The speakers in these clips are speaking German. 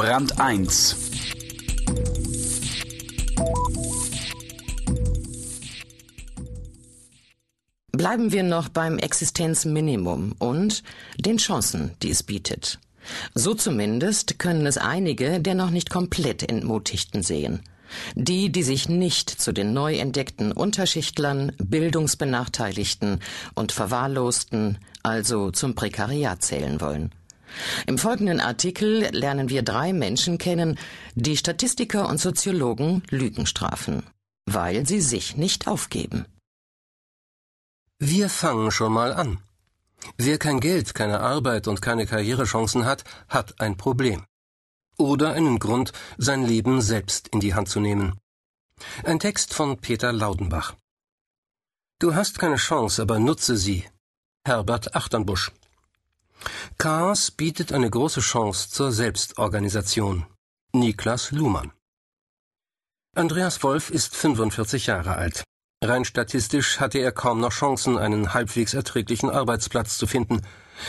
Brand 1 Bleiben wir noch beim Existenzminimum und den Chancen, die es bietet. So zumindest können es einige der noch nicht komplett Entmutigten sehen. Die, die sich nicht zu den neu entdeckten Unterschichtlern, Bildungsbenachteiligten und Verwahrlosten, also zum Prekariat zählen wollen. Im folgenden Artikel lernen wir drei Menschen kennen, die Statistiker und Soziologen Lügen strafen, weil sie sich nicht aufgeben. Wir fangen schon mal an. Wer kein Geld, keine Arbeit und keine Karrierechancen hat, hat ein Problem. Oder einen Grund, sein Leben selbst in die Hand zu nehmen. Ein Text von Peter Laudenbach. Du hast keine Chance, aber nutze sie. Herbert Achternbusch. Chaos bietet eine große Chance zur Selbstorganisation. Niklas Luhmann. Andreas Wolf ist 45 Jahre alt. Rein statistisch hatte er kaum noch Chancen, einen halbwegs erträglichen Arbeitsplatz zu finden.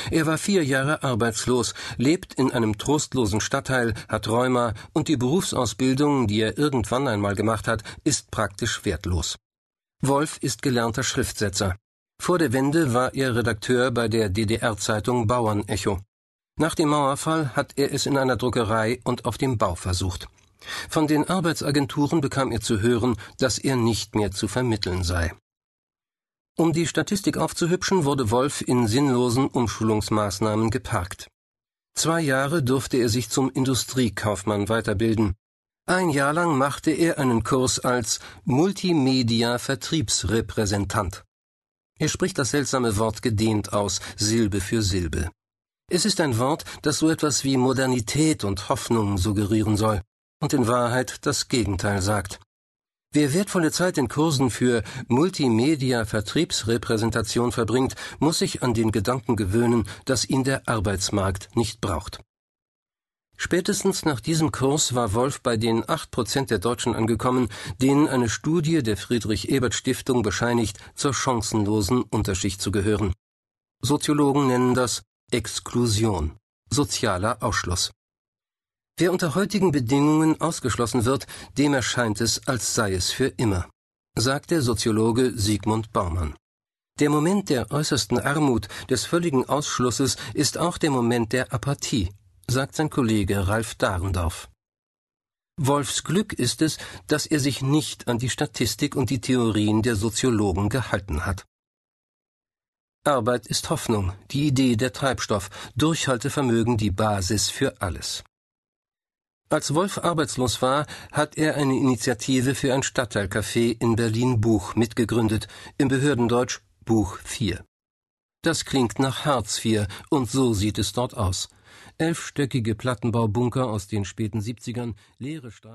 Er war vier Jahre arbeitslos, lebt in einem trostlosen Stadtteil, hat Rheuma und die Berufsausbildung, die er irgendwann einmal gemacht hat, ist praktisch wertlos. Wolf ist gelernter Schriftsetzer. Vor der Wende war er Redakteur bei der DDR-Zeitung Bauernecho. Nach dem Mauerfall hat er es in einer Druckerei und auf dem Bau versucht. Von den Arbeitsagenturen bekam er zu hören, dass er nicht mehr zu vermitteln sei. Um die Statistik aufzuhübschen, wurde Wolf in sinnlosen Umschulungsmaßnahmen geparkt. Zwei Jahre durfte er sich zum Industriekaufmann weiterbilden. Ein Jahr lang machte er einen Kurs als Multimedia-Vertriebsrepräsentant. Er spricht das seltsame Wort gedehnt aus, Silbe für Silbe. Es ist ein Wort, das so etwas wie Modernität und Hoffnung suggerieren soll und in Wahrheit das Gegenteil sagt. Wer wertvolle Zeit in Kursen für Multimedia-Vertriebsrepräsentation verbringt, muss sich an den Gedanken gewöhnen, dass ihn der Arbeitsmarkt nicht braucht. Spätestens nach diesem Kurs war Wolf bei den acht Prozent der Deutschen angekommen, denen eine Studie der Friedrich-Ebert-Stiftung bescheinigt, zur chancenlosen Unterschicht zu gehören. Soziologen nennen das Exklusion, sozialer Ausschluss. Wer unter heutigen Bedingungen ausgeschlossen wird, dem erscheint es, als sei es für immer, sagt der Soziologe Sigmund Baumann. Der Moment der äußersten Armut, des völligen Ausschlusses ist auch der Moment der Apathie, sagt sein Kollege Ralf Dahrendorf. Wolfs Glück ist es, dass er sich nicht an die Statistik und die Theorien der Soziologen gehalten hat. Arbeit ist Hoffnung, die Idee der Treibstoff, Durchhaltevermögen die Basis für alles. Als Wolf arbeitslos war, hat er eine Initiative für ein Stadtteilcafé in Berlin Buch mitgegründet, im Behördendeutsch Buch 4. Das klingt nach Hartz IV und so sieht es dort aus. Elfstöckige Plattenbaubunker aus den späten 70ern, leere Straßen